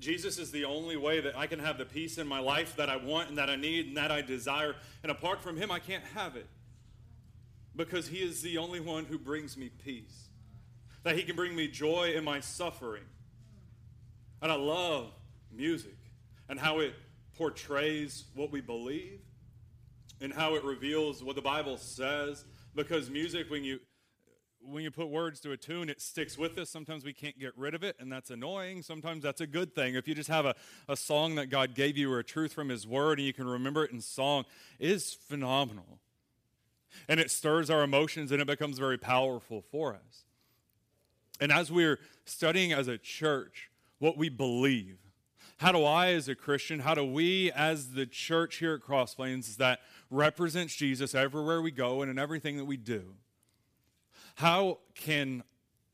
Jesus is the only way that I can have the peace in my life that I want and that I need and that I desire. And apart from Him, I can't have it because He is the only one who brings me peace. That He can bring me joy in my suffering. And I love music and how it portrays what we believe and how it reveals what the Bible says. Because music, when you when you put words to a tune, it sticks with us. Sometimes we can't get rid of it, and that's annoying. Sometimes that's a good thing. If you just have a, a song that God gave you or a truth from His Word and you can remember it in song, it is phenomenal. And it stirs our emotions and it becomes very powerful for us. And as we're studying as a church what we believe, how do I, as a Christian, how do we, as the church here at Cross Plains, that represents Jesus everywhere we go and in everything that we do, how can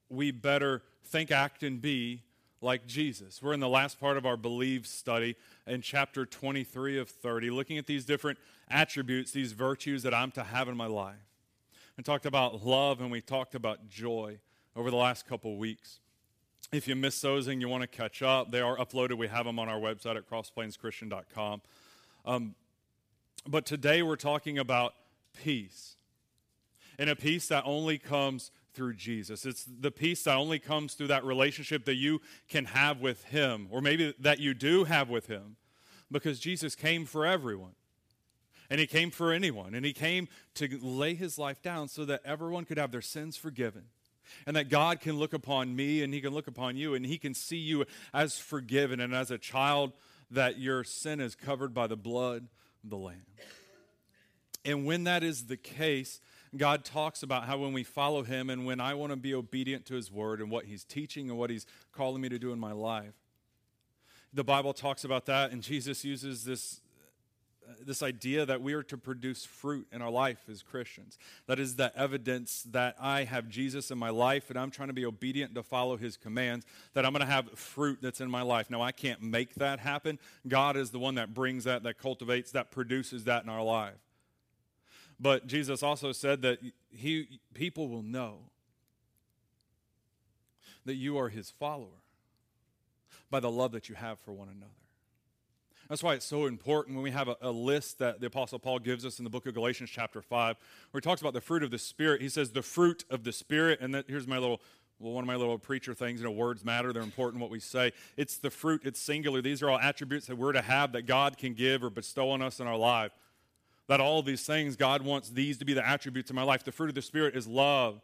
we better think, act, and be like Jesus? We're in the last part of our Believe study in chapter 23 of 30, looking at these different attributes, these virtues that I'm to have in my life. And talked about love and we talked about joy over the last couple weeks. If you missed those and you want to catch up, they are uploaded. We have them on our website at crossplainschristian.com. Um, but today we're talking about peace and a peace that only comes through Jesus. It's the peace that only comes through that relationship that you can have with Him, or maybe that you do have with Him, because Jesus came for everyone. And He came for anyone. And He came to lay His life down so that everyone could have their sins forgiven. And that God can look upon me and He can look upon you and He can see you as forgiven and as a child that your sin is covered by the blood of the Lamb. And when that is the case, God talks about how when we follow Him and when I want to be obedient to His word and what He's teaching and what He's calling me to do in my life, the Bible talks about that, and Jesus uses this. This idea that we are to produce fruit in our life as Christians. That is the evidence that I have Jesus in my life and I'm trying to be obedient to follow his commands, that I'm going to have fruit that's in my life. Now, I can't make that happen. God is the one that brings that, that cultivates, that produces that in our life. But Jesus also said that he, people will know that you are his follower by the love that you have for one another. That's why it's so important when we have a, a, list that the Apostle Paul gives us in the book of Galatians, chapter 5, where he talks about the fruit of the Spirit. He says, the fruit of the Spirit, and that, here's my little, well, one of my little preacher things, you know, words matter, they're important what we say. It's the fruit, it's singular. These are all attributes that we're to have that God can give or bestow on us in our life that all these things, God wants these to be the attributes of my life. The fruit of the Spirit is love.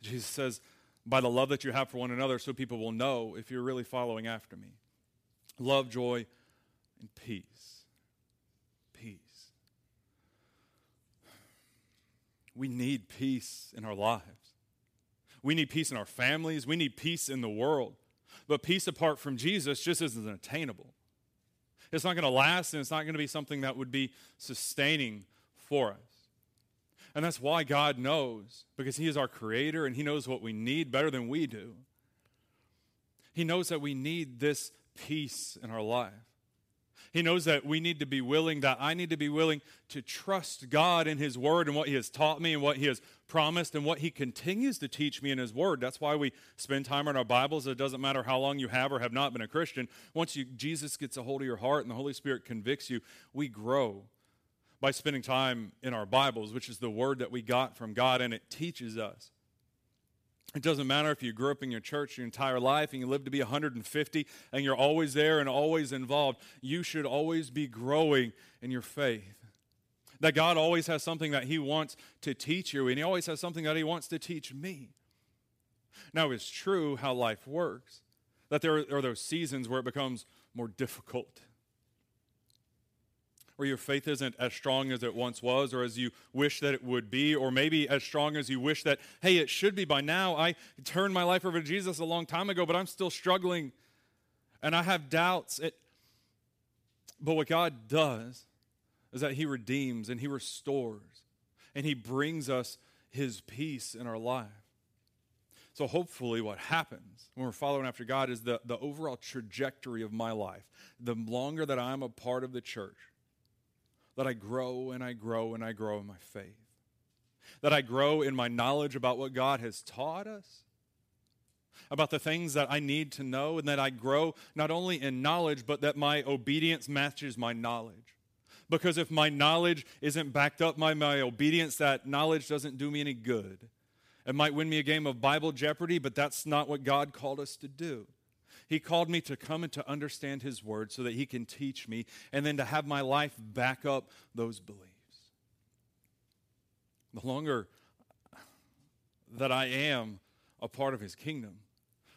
Jesus says, by the love that you have for one another, so people will know if you're really following after me. Love, joy, and peace. Peace. We need peace in our lives. We need peace in our families. We need peace in the world. But peace apart from Jesus just isn't attainable. It's not going to last, and it's not going to be something that would be sustaining for us. And that's why God knows, because He is our creator and He knows what we need better than we do. He knows that we need this peace in our life. He knows that we need to be willing, that I need to be willing to trust God in His Word and what He has taught me and what He has promised and what He continues to teach me in His Word. That's why we spend time on our Bibles. It doesn't matter how long you have or have not been a Christian. Once you, Jesus gets a hold of your heart and the Holy Spirit convicts you, we grow by spending time in our Bibles, which is the Word that we got from God, and it teaches us. It doesn't matter if you grew up in your church your entire life and you live to be 150 and you're always there and always involved. You should always be growing in your faith. That God always has something that He wants to teach you, and He always has something that He wants to teach me. Now, it's true how life works, that there are those seasons where it becomes more difficult or your faith isn't as strong as it once was or as you wish that it would be, or maybe as strong as you wish that, hey, it should be by now. I turned my life over to Jesus a long time ago, but I'm still struggling and I have doubts. It, but what God does is that He redeems and He restores and He brings us His peace in our life. So, hopefully, what happens when we're following after God is the, the overall trajectory of my life. The longer that I'm a part of the church, that I grow and I grow and I grow in my faith, that I grow in my knowledge about what God has taught us, about the things that I need to know, and that I grow not only in knowledge, but that my obedience matches my knowledge. Because if my knowledge isn't backed up by my obedience, that knowledge doesn't do me any good. It might win me a game of Bible Jeopardy, but that's not what God called us to do. He called me to come and to understand His Word so that He can teach me and then to have my life back up those beliefs. The longer that I am a part of His kingdom,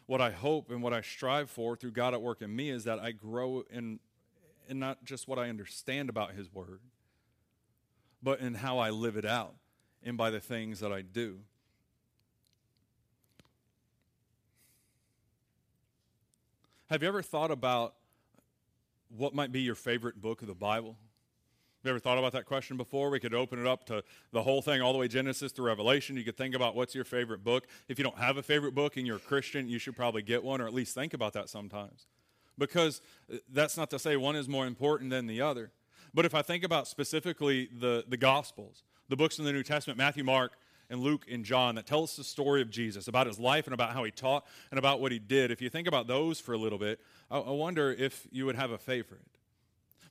what I hope and what I strive for through God at work in me is that I grow in, in not just what I understand about His Word, but in how I live it out and by the things that I do. Have you ever thought about what might be your favorite book of the Bible? Have you ever thought about that question before? We could open it up to the whole thing, all the way Genesis to Revelation. You could think about what's your favorite book. If you don't have a favorite book and you're a Christian, you should probably get one or at least think about that sometimes. Because uh, that's not to say one is more important than the other. But if I think about specifically the, the Gospels, the books in the New Testament, Matthew, Mark, and Luke and John that tell us the story of Jesus, about his life and about how he taught and about what he did. If you think about those for a little bit, I, I wonder if you would have a favorite.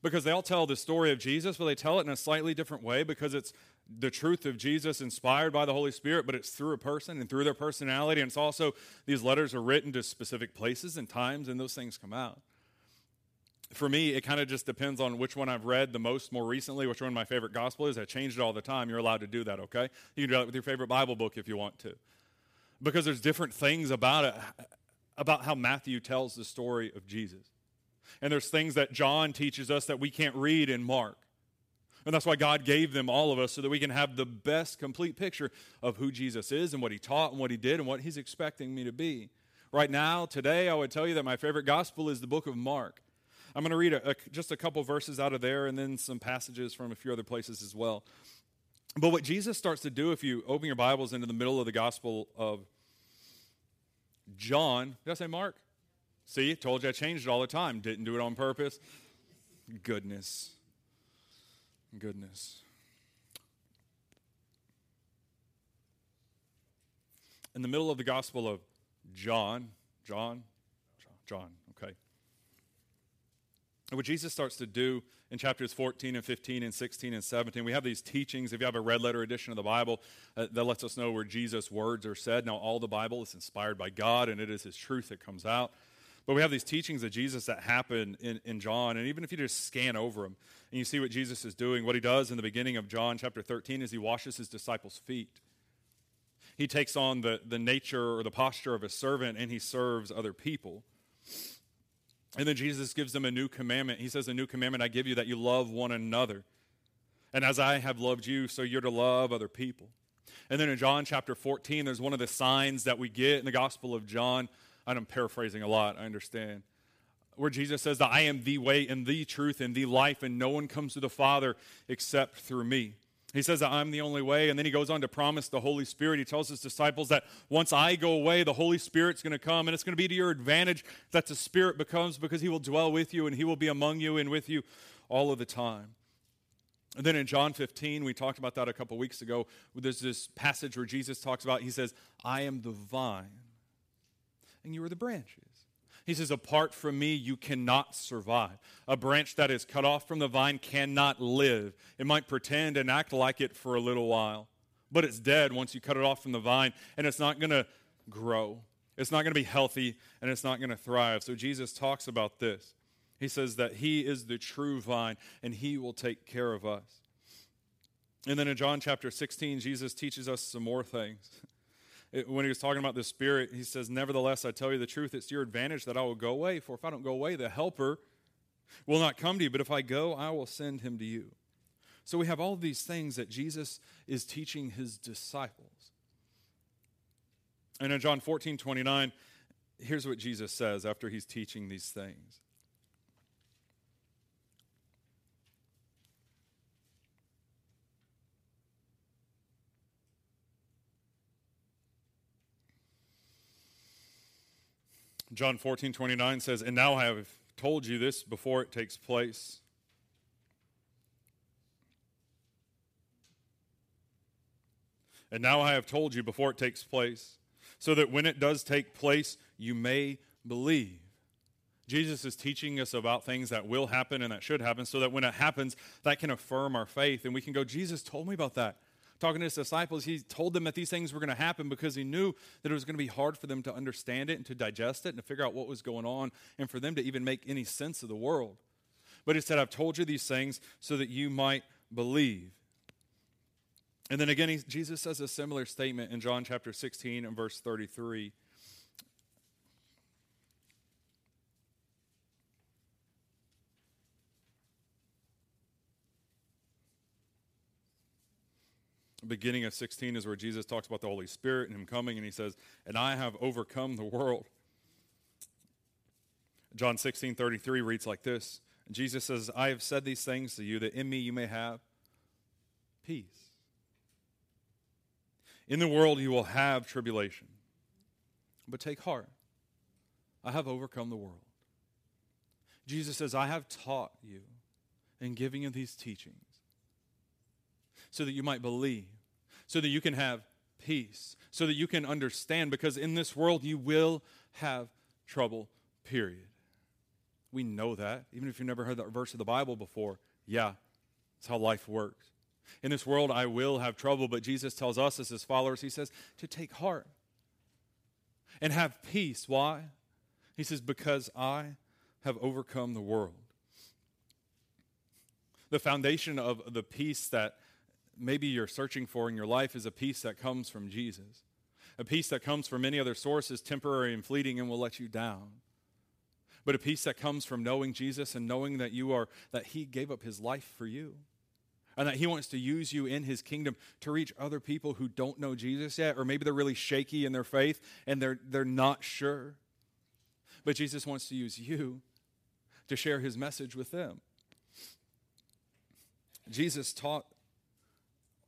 Because they all tell the story of Jesus, but they tell it in a slightly different way because it's the truth of Jesus inspired by the Holy Spirit, but it's through a person and through their personality. And it's also, these letters are written to specific places and times, and those things come out for me, it kind of just depends on which one I've read the most more recently, which one my favorite gospel is. I change it all the time. You're allowed to do that, okay? You can do that with your favorite Bible book if you want to. Because there's different things about it, about how Matthew tells the story of Jesus. And there's things that John teaches us that we can't read in Mark. And that's why God gave them all of us so that we can have the best complete picture of who Jesus is and what he taught and what he did and what he's expecting me to be. Right now, today, I would tell you that my favorite gospel is the book of Mark. I'm going to read a, a, just a couple verses out of there and then some passages from a few other places as well. But what Jesus starts to do, if you open your Bibles into the middle of the Gospel of John, did I say Mark? See, told you I changed it all the time. Didn't do it on purpose. Goodness. Goodness. In the middle of the Gospel of John, John, John, okay. And what Jesus starts to do in chapters 14 and 15 and 16 and 17, we have these teachings. If you have a red letter edition of the Bible, uh, that lets us know where Jesus' words are said. Now, all the Bible is inspired by God, and it is His truth that comes out. But we have these teachings of Jesus that happen in, in John, and even if you just scan over them and you see what Jesus is doing, what he does in the beginning of John chapter 13 is he washes his disciples' feet. He takes on the, the nature or the posture of a servant and he serves other people. And then Jesus gives them a new commandment. He says, A new commandment I give you that you love one another. And as I have loved you, so you're to love other people. And then in John chapter 14, there's one of the signs that we get in the Gospel of John. And I'm paraphrasing a lot, I understand. Where Jesus says that I am the way and the truth and the life, and no one comes to the Father except through me. He says that I'm the only way, and then he goes on to promise the Holy Spirit. He tells his disciples that once I go away, the Holy Spirit's going to come, and it's going to be to your advantage that the Spirit becomes because he will dwell with you and he will be among you and with you all of the time. And then in John 15, we talked about that a couple weeks ago. There's this passage where Jesus talks about, he says, I am the vine, and you are the branches. He says, Apart from me, you cannot survive. A branch that is cut off from the vine cannot live. It might pretend and act like it for a little while, but it's dead once you cut it off from the vine, and it's not going to grow. It's not going to be healthy, and it's not going to thrive. So Jesus talks about this. He says that He is the true vine, and He will take care of us. And then in John chapter 16, Jesus teaches us some more things. when he was talking about the Spirit, he says, Nevertheless, I tell you the truth, it's your advantage that I will go away. For if I don't go away, the Helper will not come to you. But if I go, I will send him to you. So we have all these things that Jesus is teaching his disciples. And in John 14 29, here's what Jesus says after he's teaching these things. John 14, 29 says, And now I have told you this before it takes place. And now I have told you before it takes place, so that when it does take place, you may believe. Jesus is teaching us about things that will happen and that should happen so that when it happens, that can affirm our faith. And we can go, Jesus told me about that. Talking to his disciples, he told them that these things were going to happen because he knew that it was going to be hard for them to understand it and to digest it and to figure out what was going on and for them to even make any sense of the world. But he said, I've told you these things so that you might believe. And then again, he, Jesus says a similar statement in John chapter 16 and verse 33. Beginning of 16 is where Jesus talks about the Holy Spirit and Him coming, and He says, And I have overcome the world. John 16 33 reads like this Jesus says, I have said these things to you that in me you may have peace. In the world you will have tribulation, but take heart. I have overcome the world. Jesus says, I have taught you in giving you these teachings so that you might believe, so that you can have peace, so that you can understand, because in this world you will have trouble, period. We know that. Even if you've never heard that verse of the Bible before, yeah, it's how life works. In this world, I will have trouble, but Jesus tells us as his followers, he says, to take heart and have peace. Why? He says, because I have overcome the world. The foundation of the peace that maybe you're searching for in your life is a peace that comes from Jesus. A peace that comes from many other sources, temporary and fleeting, and will let you down. But a peace that comes from knowing Jesus and knowing that you are, that He gave up His life for you. And that He wants to use you in His kingdom to reach other people who don't know Jesus yet, or maybe they're really shaky in their faith and they're, they're not sure. But Jesus wants to use you to share His message with them. Jesus taught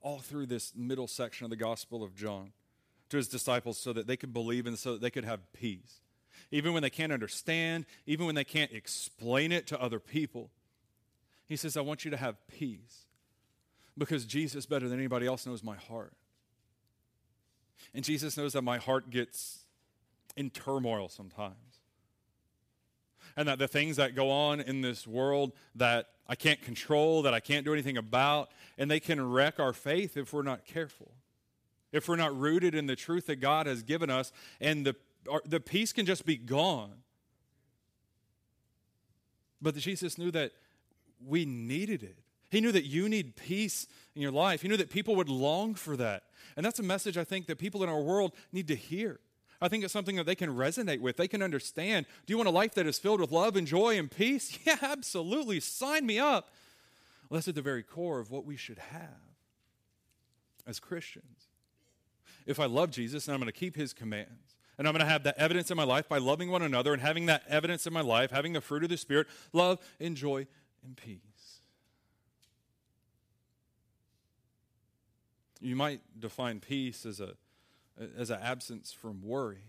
all through this middle section of the Gospel of John to his disciples so that they could believe and so that they could have peace. Even when they can't understand, even when they can't explain it to other people, he says, I want you to have peace because Jesus, better than anybody else, knows my heart. And Jesus knows that my heart gets in turmoil sometimes. And that the things that go on in this world that I can't control, that I can't do anything about, and they can wreck our faith if we're not careful. If we're not rooted in the truth that God has given us, and the, our, the peace can just be gone. But Jesus knew that we needed it. He knew that you need peace in your life. He knew that people would long for that. And that's a message I think that people in our world need to hear. I think it's something that they can resonate with, they can understand. Do you want a life that is filled with love and joy and peace? Yeah, absolutely. Sign me up. Well, that's at the very core of what we should have as Christians. If I love Jesus and I'm going to keep his commands, and I'm going to have that evidence in my life by loving one another and having that evidence in my life, having the fruit of the Spirit, love and joy and peace. You might define peace as a as an absence from worry.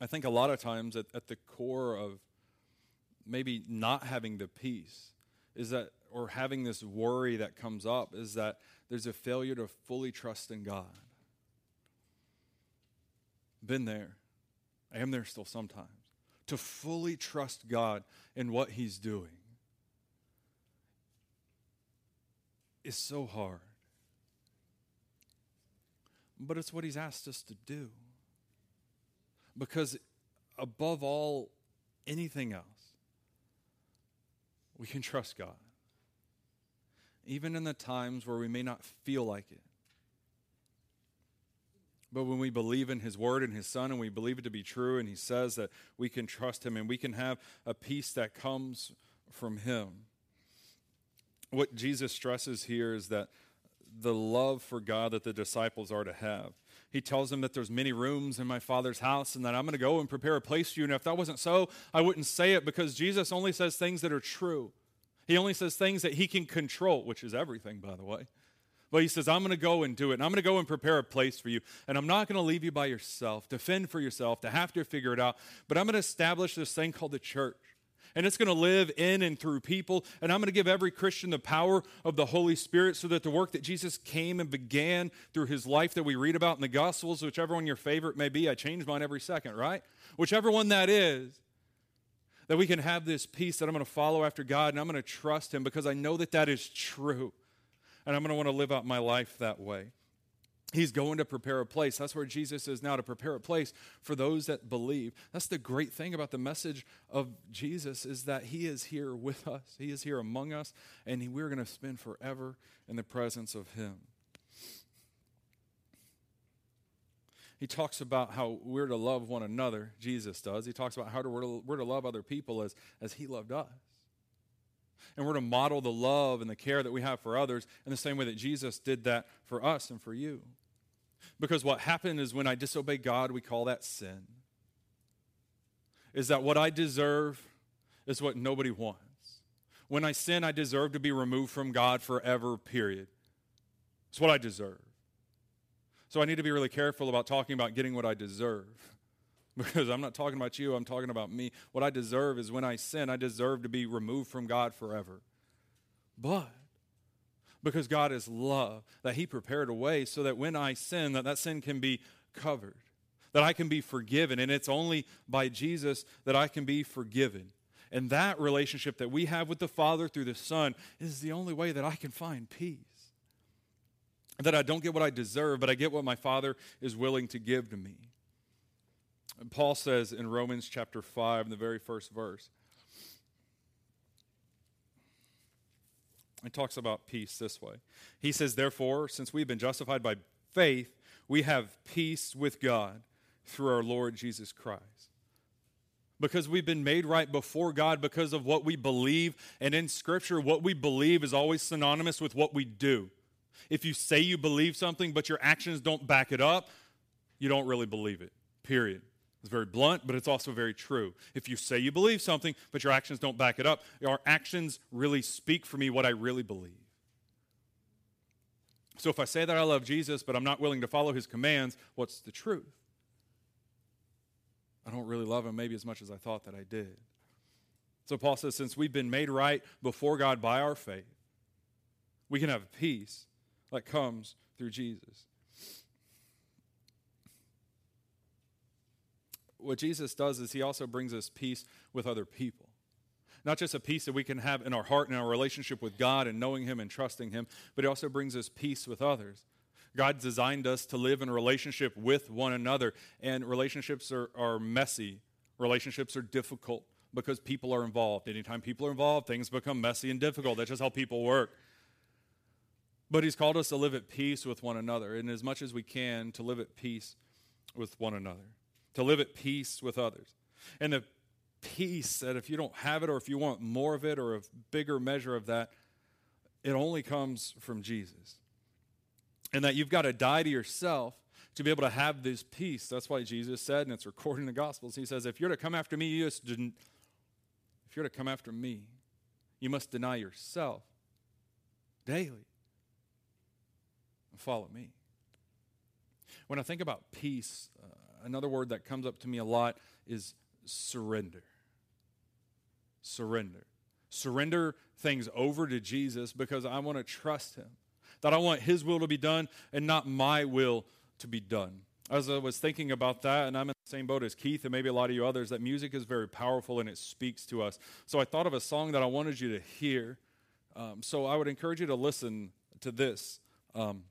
I think a lot of times at, at the core of maybe not having the peace is that, or having this worry that comes up, is that there's a failure to fully trust in God. Been there. I am there still sometimes. To fully trust God in what He's doing is so hard but it's what He's asked us to do. Because above all, anything else, we can trust God. Even in the times where we may not feel like it. But when we believe in His Word and His Son and we believe it to be true, and He says that we can trust Him and we can have a peace that comes from Him. What Jesus stresses here is that the love for God that the disciples are to have. He tells them that there's many rooms in my Father's house and that I'm going to go and prepare a place for you. And if that wasn't so, I wouldn't say it because Jesus only says things that are true. He only says things that he can control, which is everything, by the way. But he says, I'm going to go and do it. And I'm going to go and prepare a place for you. And I'm not going to leave you by yourself, to fend for yourself, to have to figure it out. But I'm going to establish this thing called the church. And it's going to live in and through people. And I'm going to give every Christian the power of the Holy Spirit so that the work that Jesus came and began through his life that we read about in the Gospels, whichever one your favorite may be, I change mine every second, right? Whichever one that is, that we can have this peace that I'm going to follow after God and I'm going to trust him because I know that that is true. And I'm going to want to live out my life that way. He's going to prepare a place. That's where Jesus is now to prepare a place for those that believe. That's the great thing about the message of Jesus is that he is here with us. He is here among us and we're going to spend forever in the presence of him. He talks about how we're to love one another, Jesus does. He talks about how to, we're, to, we're to love other people as, as he loved us. And we're to model the love and the care that we have for others in the same way that Jesus did that for us and for you. Because what happened is when I disobey God, we call that sin. Is that what I deserve is what nobody wants. When I sin, I deserve to be removed from God forever, period. It's what I deserve. So I need to be really careful about talking about getting what I deserve. Because I'm not talking about you, I'm talking about me. What I deserve is when I sin, I deserve to be removed from God forever. But because God is love, that He prepared a way so that when I sin, that that sin can be covered, that I can be forgiven. And it's only by Jesus that I can be forgiven. And that relationship that we have with the Father through the Son is the only way that I can find peace. That I don't get what I deserve, but I get what my Father is willing to give to me. And Paul says in Romans chapter 5, in the very first verse, He talks about peace this way. He says, Therefore, since we've been justified by faith, we have peace with God through our Lord Jesus Christ. Because we've been made right before God because of what we believe. And in Scripture, what we believe is always synonymous with what we do. If you say you believe something, but your actions don't back it up, you don't really believe it, period. It's very blunt, but it's also very true. If you say you believe something, but your actions don't back it up, our actions really speak for me what I really believe. So if I say that I love Jesus, but I'm not willing to follow his commands, what's the truth? I don't really love him maybe as much as I thought that I did. So Paul says, since we've been made right before God by our faith, we can have peace that comes through Jesus. What Jesus does is he also brings us peace with other people. Not just a peace that we can have in our heart and our relationship with God and knowing Him and trusting Him, but he also brings us peace with others. God designed us to live in a relationship with one another, and relationships are, are messy. Relationships are difficult because people are involved. Anytime people are involved, things become messy and difficult. That's just how people work. But He's called us to live at peace with one another, and as much as we can, to live at peace with one another to live at peace with others. And the peace that if you don't have it or if you want more of it or a bigger measure of that, it only comes from Jesus. And that you've got to die to yourself to be able to have this peace. That's why Jesus said, and it's recorded in the Gospels, He says, if you're to come after me, you just didn't, if you're to come after me, you must deny yourself daily and follow me. When I think about peace, uh, another word that comes up to me a lot is surrender. Surrender. Surrender things over to Jesus because I want to trust Him. That I want His will to be done and not my will to be done. As I was thinking about that, and I'm in the same boat as Keith and maybe a lot of you others, that music is very powerful and it speaks to us. So I thought of a song that I wanted you to hear. Um, so I would encourage you to listen to this um,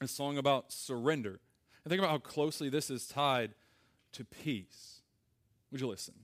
a song about surrender. And think about how closely this is tied to peace. Would you listen?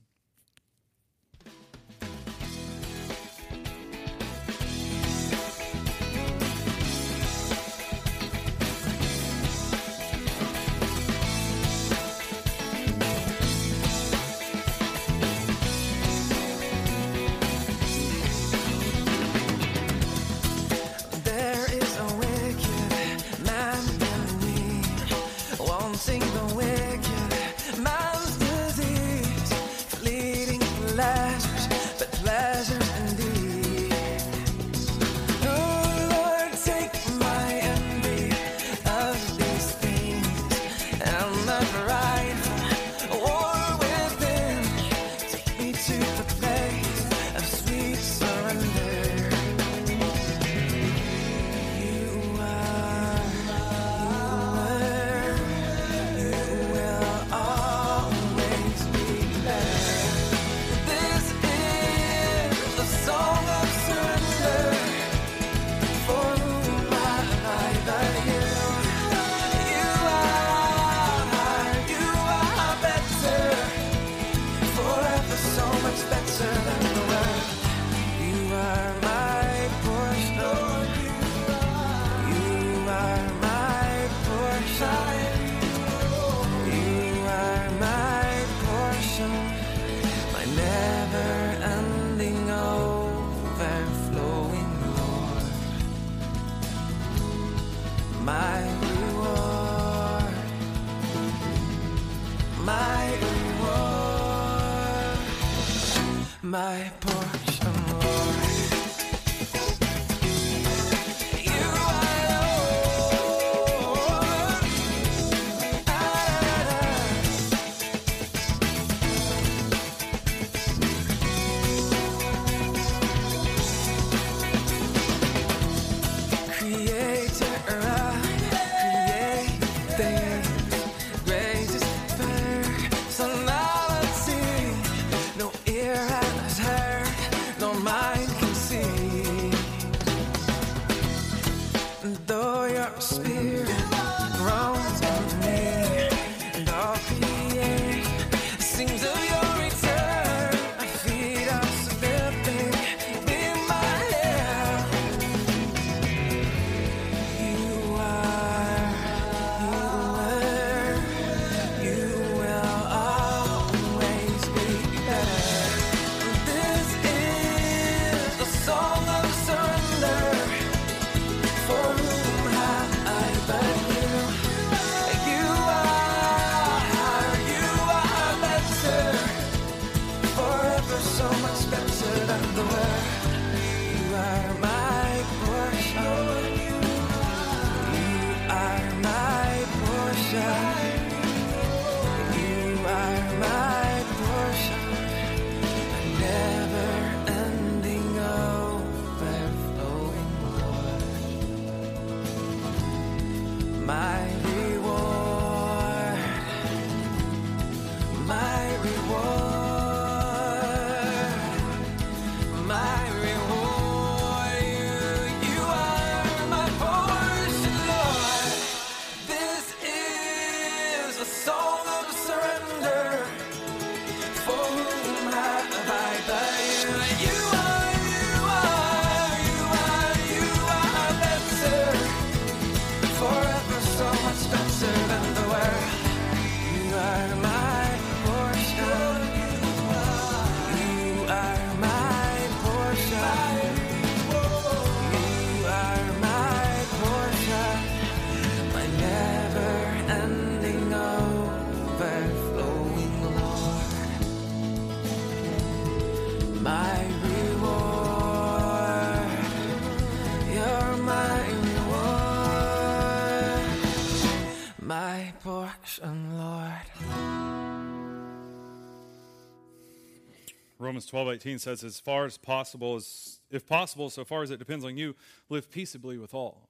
My portion, My Romans 12, 18 says, as far as possible, as, if possible, so far as it depends on you, live peaceably with all.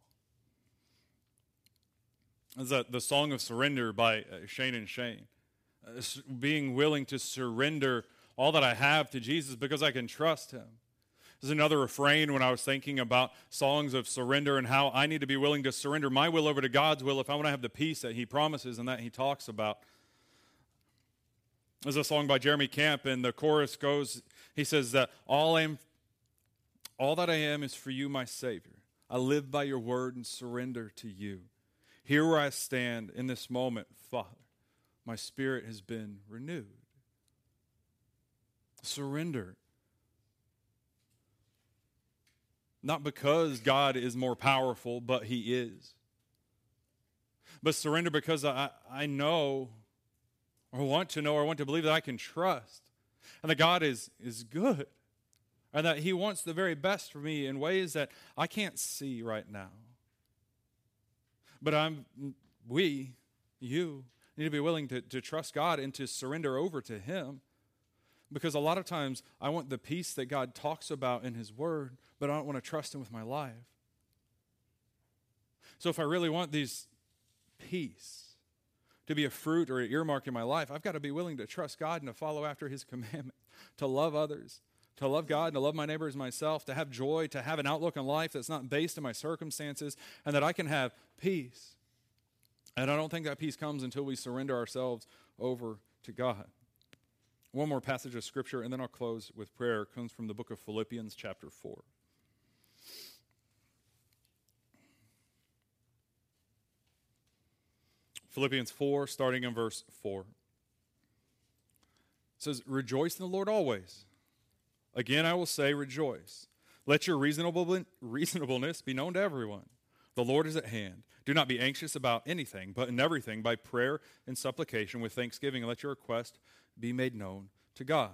Is that the song of surrender by uh, Shane and Shane? Uh, being willing to surrender all that I have to Jesus because I can trust him. There's another refrain when I was thinking about songs of surrender and how I need to be willing to surrender my will over to God's will if I want to have the peace that he promises and that he talks about. There's a song by Jeremy Camp, and the chorus goes, he says that all I am, all that I am is for you, my Savior. I live by your word and surrender to you. Here where I stand in this moment, Father, my spirit has been renewed. Surrender. Not because God is more powerful, but He is. But surrender because I, I know or want to know or want to believe that I can trust and that God is, is good and that He wants the very best for me in ways that I can't see right now. But I'm, we, you, need to be willing to, to trust God and to surrender over to Him because a lot of times I want the peace that God talks about in His Word, but I don't want to trust Him with my life. So if I really want these peace, to be a fruit or an earmark in my life, I've got to be willing to trust God and to follow after His commandment, to love others, to love God, and to love my neighbor as myself, to have joy, to have an outlook on life that's not based on my circumstances, and that I can have peace. And I don't think that peace comes until we surrender ourselves over to God. One more passage of scripture, and then I'll close with prayer. It comes from the book of Philippians, chapter 4. Philippians 4, starting in verse 4. It says, Rejoice in the Lord always. Again, I will say, rejoice. Let your reasonable, reasonableness be known to everyone. The Lord is at hand. Do not be anxious about anything, but in everything, by prayer and supplication with thanksgiving, let your request be made known to God.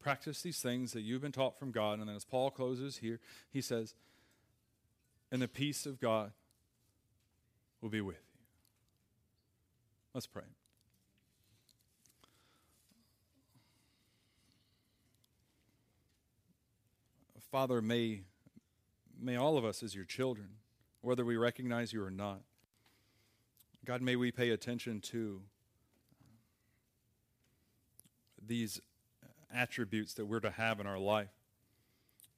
Practice these things that you've been taught from God. And then as Paul closes here, he says, And the peace of God will be with you. Let's pray. Father, may, may all of us as your children, whether we recognize you or not, God, may we pay attention to these attributes that we're to have in our life.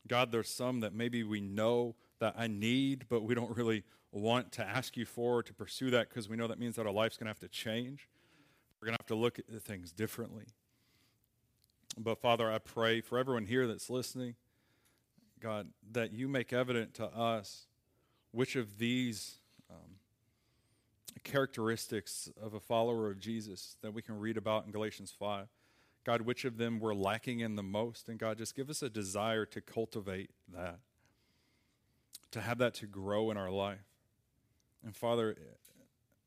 God, there's some that maybe we know that I need, but we don't really want to ask you for or to pursue that because we know that means that our life's going to have to change. We're going to have to look at things differently. But Father, I pray for everyone here that's listening, God, that you make evident to us which of these um, characteristics of a follower of Jesus that we can read about in Galatians 5 God, which of them we're lacking in the most. And God, just give us a desire to cultivate that, to have that to grow in our life. And Father,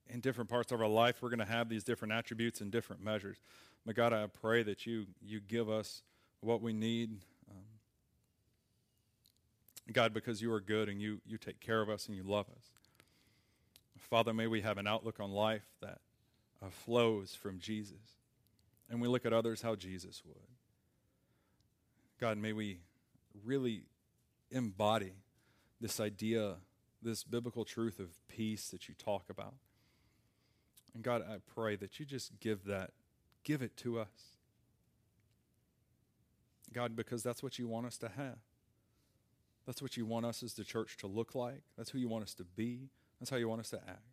in different parts of our life, we're going to have these different attributes and different measures. But God, I pray that you, you give us what we need. Um, God, because you are good and you, you take care of us and you love us. Father, may we have an outlook on life that uh, flows from Jesus and we look at others how Jesus would. God, may we really embody this idea, this biblical truth of peace that you talk about. And God, I pray that you just give that, give it to us. God, because that's what you want us to have. That's what you want us as the church to look like. That's who you want us to be. That's how you want us to act.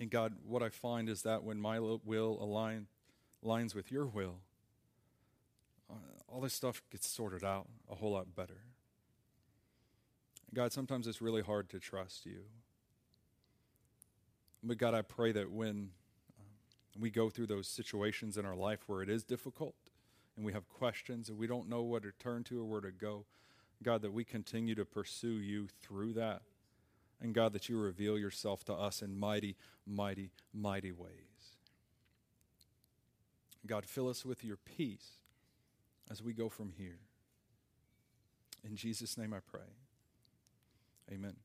And God, what I find is that when my will align, aligns with your will, uh, all this stuff gets sorted out a whole lot better. God, sometimes it's really hard to trust you. But God, I pray that when um, we go through those situations in our life where it is difficult and we have questions and we don't know what to turn to or where to go, God, that we continue to pursue you through that and God, that you reveal yourself to us in mighty, mighty, mighty ways. God, fill us with your peace as we go from here. In Jesus' name I pray. Amen.